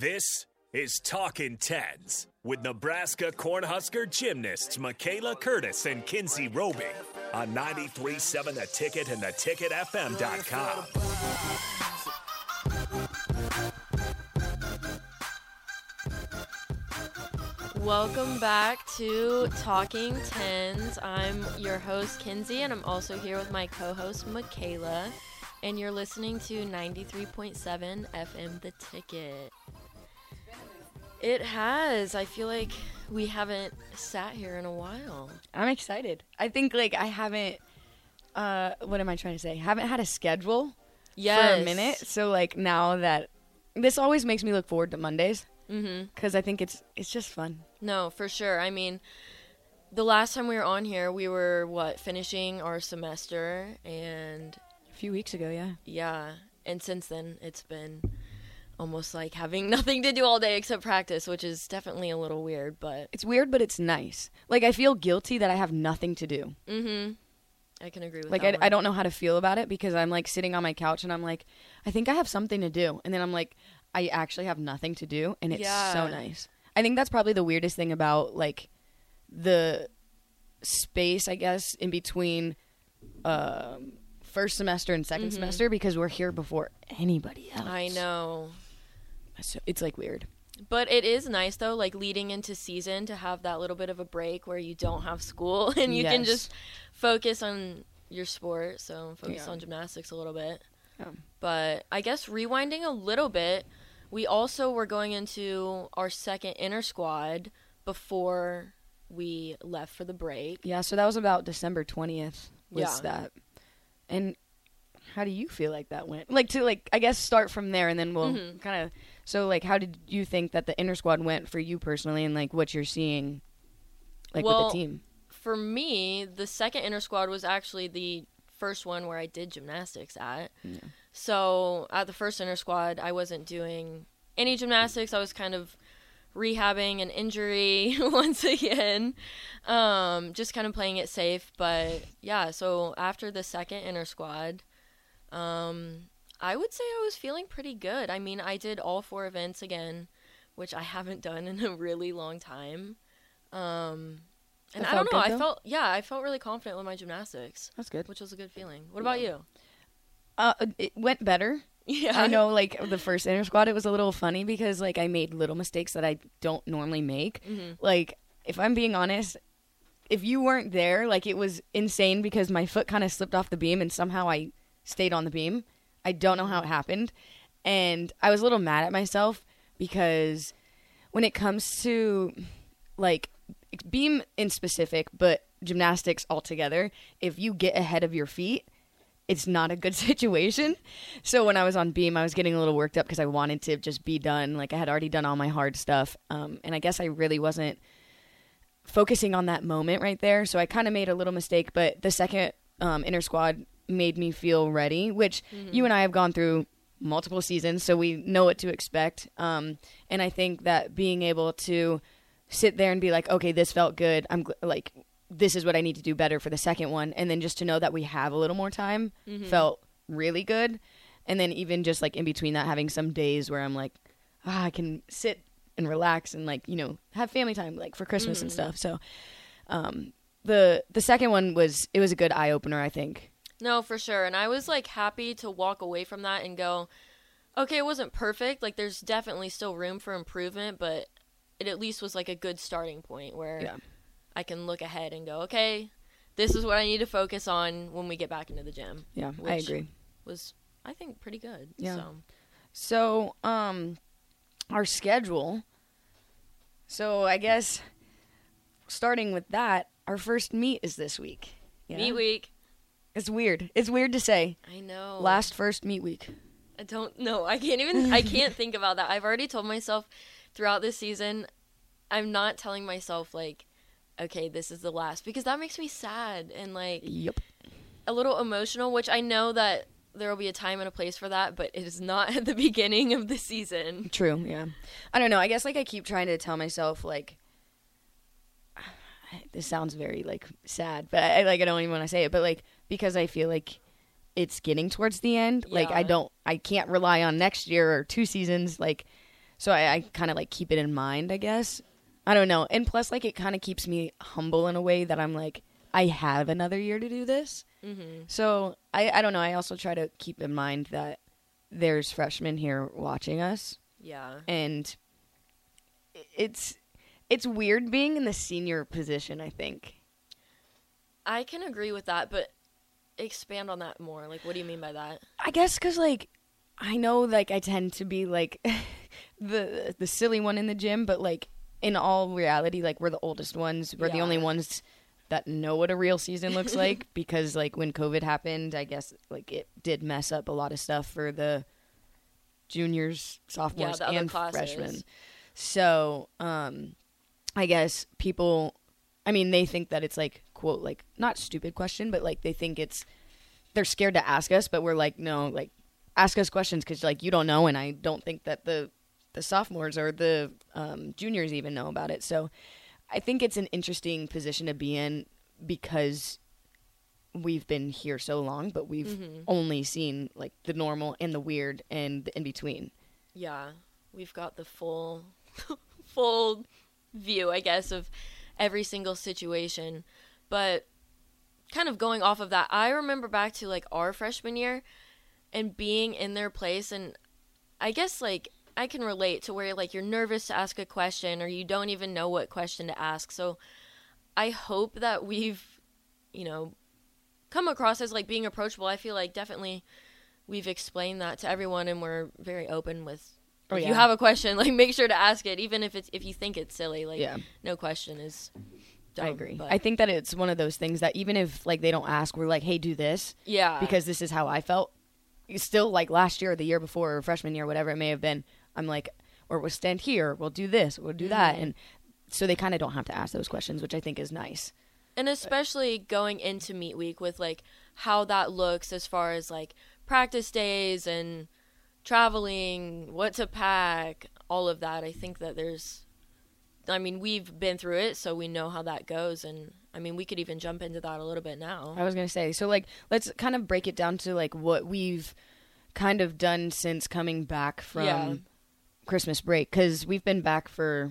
This is Talking Tens with Nebraska Cornhusker gymnasts Michaela Curtis and Kinsey Roby on 93.7 The Ticket and theticketfm.com. Welcome back to Talking Tens. I'm your host, Kinsey, and I'm also here with my co host, Michaela. And you're listening to 93.7 FM The Ticket. It has. I feel like we haven't sat here in a while. I'm excited. I think like I haven't. Uh, what am I trying to say? Haven't had a schedule Yes. for a minute. So like now that this always makes me look forward to Mondays Mm-hmm. because I think it's it's just fun. No, for sure. I mean, the last time we were on here, we were, what, finishing our semester, and A few weeks ago, yeah. Yeah, and since then it's been almost like having nothing to do all day except practice, which is definitely a little weird, but It's weird, but it's nice. Like I feel guilty that I have nothing to do. mhm. I can agree with Like that. I. I don't know how to feel about it because I'm like sitting on my couch and I'm like, I think I have something to do, and then I'm like, I actually have nothing to do, and it's so nice. I think that's probably the weirdest thing about like the space, I guess, in between um, first semester and 2nd semester because we're here before anybody else. Mm-hmm. I know. So it's like weird. But it is nice though, like leading into season to have that little bit of a break where you don't have school and you can just focus on your sport, so focus Yeah. on gymnastics a little bit. Yeah. But I guess rewinding a little bit, we also were going into our second inner squad before we left for the break. Yeah, so that was about December twentieth. Was Yeah. that? And how do you feel like that went? Like to like I guess start from there and then we'll Mhm. kind of. So like, how did you think that the inner squad went for you personally, and like what you're seeing, like Well, with the team? For me, the second inner squad was actually the first one where I did gymnastics at. Yeah. So at the first inner squad, I wasn't doing any gymnastics. I was kind of rehabbing an injury once again, um, just kind of playing it safe. But yeah, so after the second inner squad, um, I would say I was feeling pretty good. I mean, I did all four events again, which I haven't done in a really long time. Um, and I don't know. good, I felt yeah, I felt really confident with my gymnastics, That's good. which was a good feeling. What about you? Uh, it went better. Yeah, I know, like the first inter squad, it was a little funny because like I made little mistakes that I don't normally make. Mhm. Like, if I'm being honest, if you weren't there, like it was insane because my foot kind of slipped off the beam and somehow I stayed on the beam. I don't know how it happened, and I was a little mad at myself because when it comes to like beam in specific, but gymnastics altogether, if you get ahead of your feet, it's not a good situation. So when I was on beam, I was getting a little worked up because I wanted to just be done. Like I had already done all my hard stuff, um, and I guess I really wasn't focusing on that moment right there. So I kind of made a little mistake. But the second um, squad made me feel ready, which you and I have gone through multiple seasons, so we know what to expect. Um, and I think that being able to sit there and be like, okay, this felt good. I'm gl- like, this is what I need to do better for the second one, and then just to know that we have a little more time felt really good. And then even just like in between that, having some days where I'm like, ah, I can sit and relax and like you know have family time like for Christmas and stuff. So, um, the the second one was it was a good eye opener, I think. No, for sure. And I was like happy to walk away from that and go, okay, it wasn't perfect. Like there's definitely still room for improvement, but it at least was like a good starting point where Yeah. I can look ahead and go, okay, this is what I need to focus on when we get back into the gym. Yeah, I agree. Was I think pretty good. Yeah. So So, um, our schedule. So I guess starting with that, our first meet is this week. Yeah? meet week. It's weird. It's weird to say. I know. Last first meet week. I don't know. I can't even. I can't think about that. I've already told myself throughout this season, I'm not telling myself like, okay, this is the last because that makes me sad and like Yep. a little emotional. Which I know that there will be a time and a place for that, but it is not at the beginning of the season. True. Yeah. I don't know. I guess like I keep trying to tell myself like. This sounds very like sad, but I like I don't even want to say it. But like because I feel like it's getting towards the end. Like I don't, I can't rely on next year or two seasons. Like so I, I kind of like keep it in mind, I guess. I don't know, and plus, like it kind of keeps me humble in a way that I'm like, I have another year to do this. Mm-hmm. So I, I don't know. I also try to keep in mind that there's freshmen here watching us, Yeah. and it's it's weird being in the senior position. I think. I can agree with that, but expand on that more. Like, what do you mean by that? I guess because like I know like I tend to be like the the silly one in the gym, but like in all reality, like we're the oldest ones. We're the only ones that know what a real season looks like because like when COVID happened, I guess like it did mess up a lot of stuff for the juniors, sophomores, the and freshmen. So, um, I guess people, I mean, they think that it's like quote like not stupid question, but like they think it's they're scared to ask us, but we're like, no, like ask us questions because like you don't know, and I don't think that the the sophomores or the um, juniors even know about it. So I think it's an interesting position to be in because we've been here so long, but we've Mhm. only seen like the normal and the weird and the in between. Yeah, we've got the full, full view, I guess, of every single situation. But kind of going off of that, I remember back to like our freshman year and being in their place, and I guess like I can relate to where like you're nervous to ask a question or you don't even know what question to ask. So I hope that we've, you know, come across as like being approachable. I feel like definitely we've explained that to everyone and we're very open with Oh, if yeah. you have a question, like make sure to ask it, even if it's if you think it's silly. Like Yeah. no question is. Dumb, I agree. but- I think that it's one of those things that even if like they don't ask, we're like, hey, do this yeah, because this is how I felt. Still, like last year, or the year before, or freshman year, whatever it may have been, I'm like, or we'll stand here, we'll do this, we'll do that, Mhm. and so they kind of don't have to ask those questions, which I think is nice. and especially going into meet week with like how that looks as far as like practice days and traveling, what to pack, all of that. I think that there's I mean, we've been through it, so we know how that goes and I mean, we could even jump into that a little bit now. I was gonna say, so like, let's kind of break it down to like what we've kind of done since coming back from Yeah. Christmas break, because we've been back for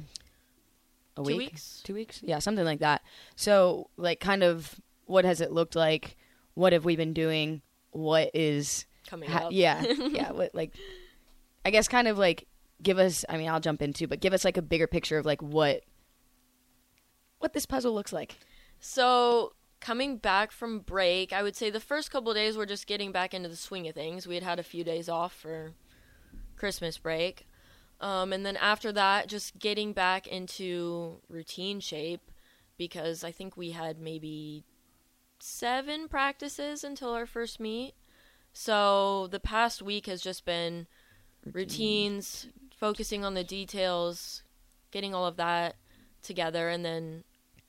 a Two week, weeks? two weeks, yeah, something like that. So, like, kind of, what has it looked like? What have we been doing? What is Coming Ha- up. yeah, yeah. What, like, I guess kind of like give us. I mean, I'll jump into, but give us like a bigger picture of like what what this puzzle looks like. So coming back from break, I would say the first couple of days we're just getting back into the swing of things. We had had a few days off for Christmas break, um, and then after that, just getting back into routine shape because I think we had maybe seven practices until our first meet. So the past week has just been routines, focusing on the details, getting all of that together, and then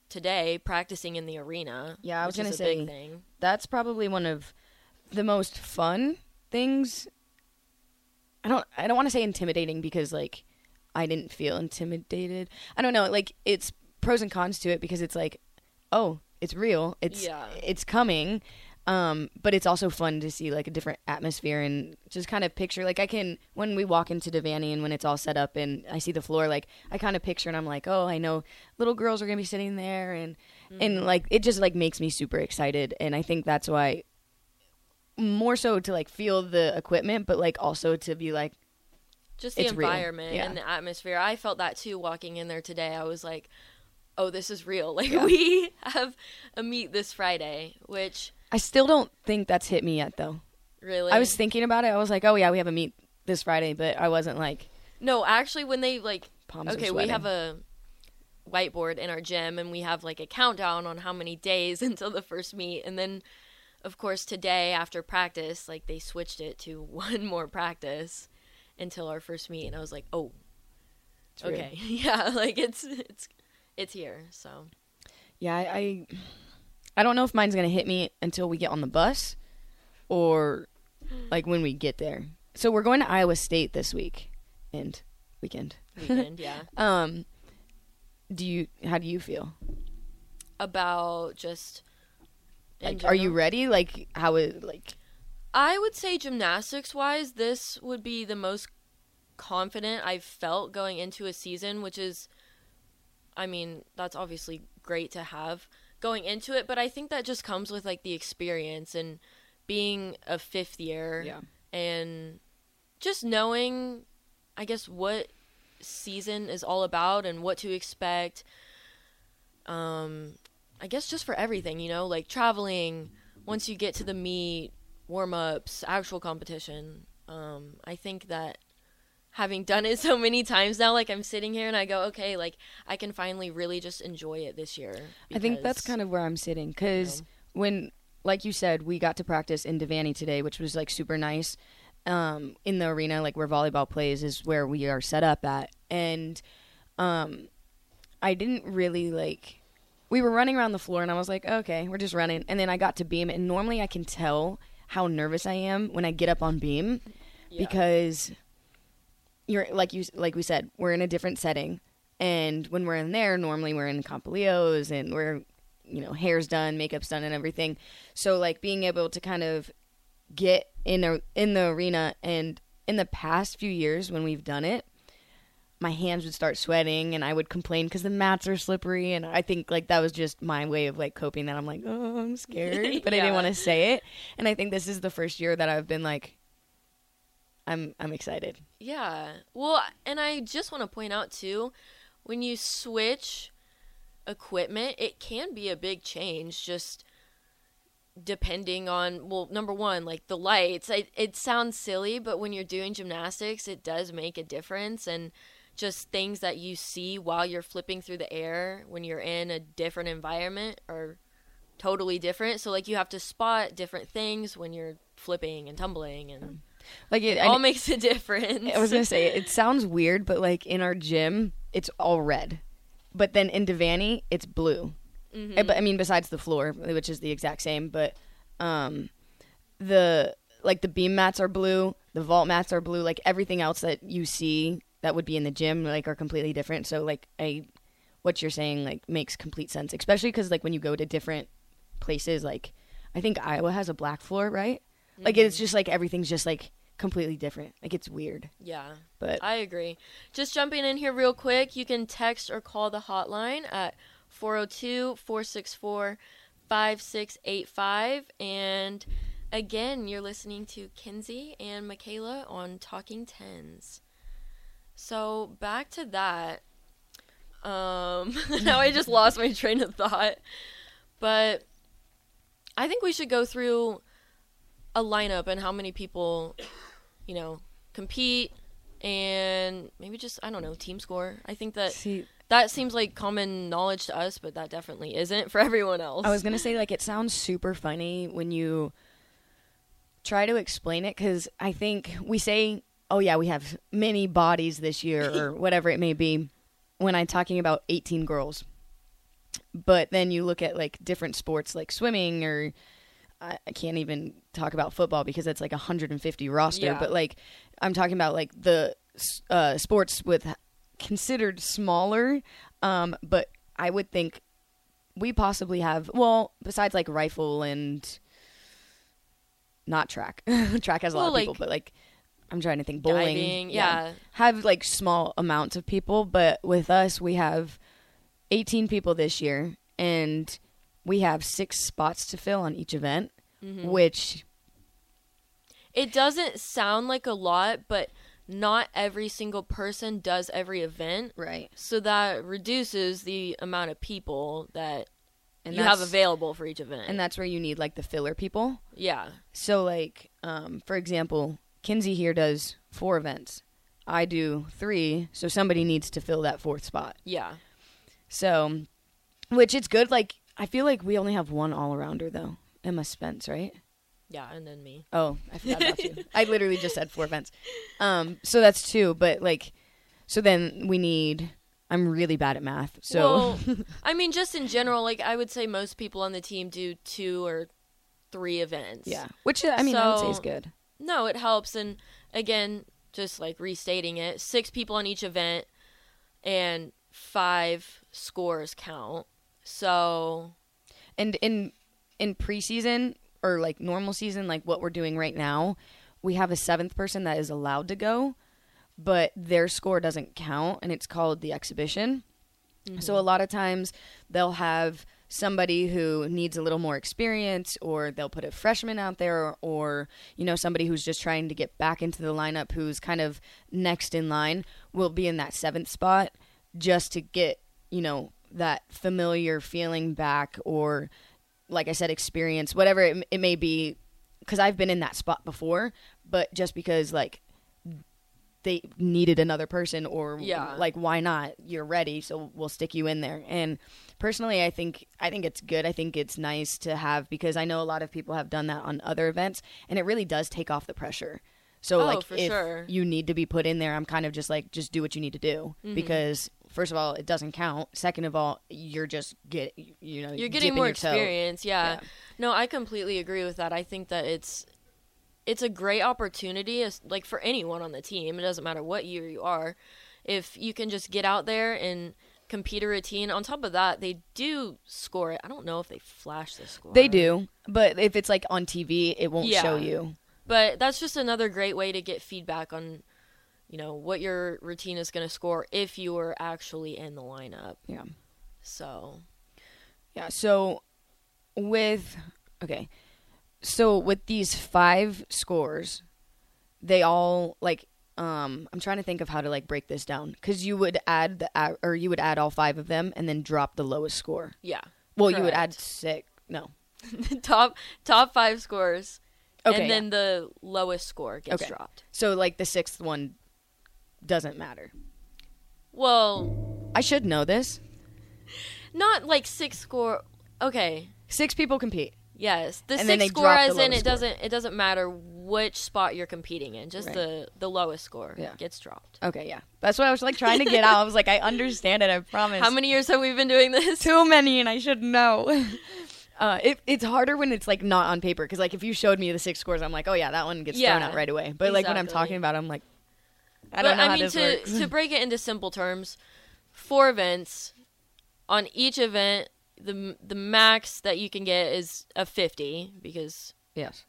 today practicing in the arena. Yeah, I was gonna say- big thing. That's probably one of the most fun things. I don't. I don't want to say intimidating because like I didn't feel intimidated. I don't know. Like it's pros and cons to it because it's like, oh, it's real. It's Yeah. it's coming. Um, but it's also fun to see like a different atmosphere and just kind of picture like I can when we walk into Devaney and when it's all set up and I see the floor like I kind of picture and I'm like oh I know little girls are gonna be sitting there and and like it just like makes me super excited and I think that's why more so to like feel the equipment but like also to be like Just the environment yeah. and the atmosphere. I felt that too walking in there today. I was like, oh, this is real. Like Yeah. we have a meet this Friday, which I still don't think that's hit me yet though. really I was thinking about it. I was like, oh yeah, we have a meet this Friday, but I wasn't like no, actually, when they like palms. okay, we have a whiteboard in our gym and we have like a countdown on how many days until the first meet and then of course today after practice like they switched it to one more practice until our first meet and I was like, "Oh, okay. yeah, like it's it's it's here." So, Yeah, I, I I don't know if mine's gonna hit me until we get on the bus or like when we get there. So we're going to Iowa State this week and weekend. weekend, yeah. Um do you how do you feel? About just Like are you ready? Like how it like I would say gymnastics wise, this would be the most confident I've felt going into a season, which is, I mean, that's obviously great to have going into it, but I think that just comes with like the experience and being a fifth year Yeah. and just knowing, I guess, what season is all about and what to expect. Um, I guess just for everything, you know, like traveling, once you get to the meet, warm ups, actual competition. Um, I think that having done it so many times now, like I'm sitting here and I go, okay, like I can finally really just enjoy it this year. I think that's kind of where I'm sitting because when, like you said, we got to practice in Devaney today, which was like super nice. Um, in the arena, like where volleyball plays, is where we are set up at, and um, I didn't really like. We were running around the floor, and I was like, okay, we're just running. And then I got to beam, and normally I can tell how nervous I am when I get up on beam Yeah. because you're like you like we said, we're in a different setting, and when we're in there, normally we're in compleos and we're you know hair's done, makeup's done, and everything. So like being able to kind of get in a in the arena and in the past few years when we've done it my hands would start sweating and I would complain because the mats are slippery. And I think like that was just my way of like coping that I'm like oh I'm scared but I didn't want to say it. And I think this is the first year that I've been like I'm I'm excited Yeah. Well, and I just want to point out too, when you switch equipment, it can be a big change just depending on well, number 1, like the lights. It, it sounds silly, but when you're doing gymnastics, it does make a difference and just things that you see while you're flipping through the air when you're in a different environment are totally different. So like you have to spot different things when you're flipping and tumbling and mm. Like it, it I, all makes a difference. I was gonna say it sounds weird but like in our gym it's all red. But then in Devaney it's blue. Uh, but I mean besides the floor which is the exact same but um the like the beam mats are blue the vault mats are blue like everything else that you see that would be in the gym like are completely different. So like I what you're saying like makes complete sense especially because like when you go to different places like I think Iowa has a black floor right like it's just like everything's just like completely different like it's weird Yeah, but I agree. Just jumping in here real quick, you can text or call the hotline at 402 464 5685. And again, you're listening to Kinsey and Michaela on Talking Tens. So back to that. Um, now I just lost my train of thought. But I think we should go through a lineup and how many people, you know, compete and maybe just I don't know team score. I think that see that seems like common knowledge to us, but that definitely isn't for everyone else. I was gonna say like it sounds super funny when you try to explain it because I think we say, "Oh yeah, we have many bodies this year" or whatever it may be, when I'm talking about 18 girls. But then you look at like different sports like swimming or I I can't even talk about football because it's like a 150 roster. Yeah. But like I'm talking about like the uh, sports with considered smaller, um, but I would think we possibly have well besides like rifle and not track. track has a lot Well, of people, but like I'm trying to think bowling, diving, yeah. have like small amounts of people. But with us, we have 18 people this year, and we have six spots to fill on each event, Mm-hmm. which It doesn't sound like a lot, but not every single person does every event. right So that reduces the amount of people that and you have available for each event. and that's where you need like the filler people. yeah. So like, um, for example, Kinsey here does four events. I do three, so somebody needs to fill that fourth spot. Yeah. So, which it's good. Like, I feel like we only have one all arounder though, Emma Spence, right? Yeah, and then me. Oh, I forgot about you. I literally just said four events. Um, so that's two, but like, so then we need. I'm really bad at math, so Well, I mean, just in general, like I would say most people on the team do two or three events. yeah. Which I mean, I would say is good. No, it helps. And again, just like restating it, six people on each event and five scores count. So, And in in preseason or like normal season, like what we're doing right now, we have a seventh person that is allowed to go, but their score doesn't count, and it's called the exhibition. So a mm-hmm. lot of times they'll have somebody who needs a little more experience or they'll put a freshman out there or, or, you know somebody who's just trying to get back into the lineup who's kind of next in line will be in that seventh spot just to get you know that familiar feeling back or like i said experience whatever it, it may be because i've been in that spot before but just because like they needed another person or Yeah. like why not you're ready so we'll stick you in there and personally i think i think it's good i think it's nice to have because i know a lot of people have done that on other events and it really does take off the pressure so Oh, like for if sure. you need to be put in there i'm kind of just like just do what you need to do Mm-hmm. because first of all it doesn't count second of all you're just get you know You're getting more your experience. Yeah. Yeah. No, I completely agree with that. I think that it's it's a great opportunity as, like for anyone on the team. It doesn't matter what year you are. If you can just get out there and compete a routine. On top of that, they do score it. I don't know if they flash the score. they do but if it's like on tv it won't Yeah. show you But that's just another great way to get feedback on you know what your routine is going to score if you were actually in the lineup. yeah So, Yeah, so with okay. So with these five scores, they all like um I'm trying to think of how to like break this down cuz you would add the or you would add all five of them and then drop the lowest score. yeah. Well, you would add 6. No. The top top 5 scores Okay. and yeah. then the lowest score gets Okay. dropped. so like the sixth one doesn't matter. Well, I should know this. not like 6 score. Okay. Six people compete. Yes, the And then sixth they score drop the as in lowest it score. doesn't it doesn't matter which spot you're competing in, just Right. the the lowest score Yeah. gets dropped. Okay, yeah. That's what I was like trying to get out. I was like I understand it, I promise. How many years have we been doing this? too many and I should know. Uh, it, it's harder when it's like not on paper because like if you showed me the six scores, I'm like, oh yeah, that one gets thrown Yeah, out right away. But like when I'm exactly. talking about, it, I'm like, I but don't know I how mean this to works. to break it into simple terms, four events. On each event, the the max that you can get is a 50 because yes,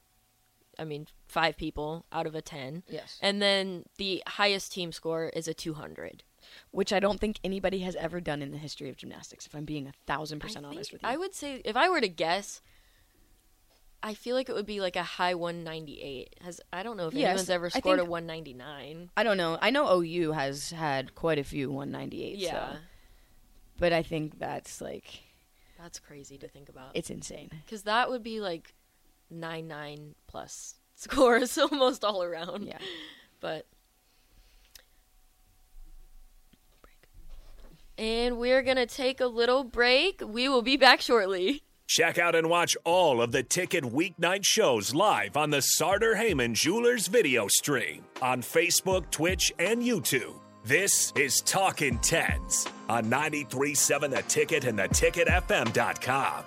I mean, 5 people out of a 10. yes. And then the highest team score is a 200. Which I don't think anybody has ever done in the history of gymnastics. If I'm being a thousand percent honest with you, I would say if I were to guess, I feel like it would be like a high 198. Has I don't know if Yes, anyone's ever scored a 199. I don't know. I know OU has had quite a few 198. Yeah, so- but I think that's like that's crazy to think about. it's insane. Because that would be like nine nine plus scores almost all around. Yeah. But and we're gonna take a little break. We will be back shortly. Check out and watch all of the ticket weeknight shows live on the Sartor Hamann Jewelers video stream on Facebook, Twitch, and YouTube. This is Talking Tens on 93.7 The Ticket and the theticketfm.com.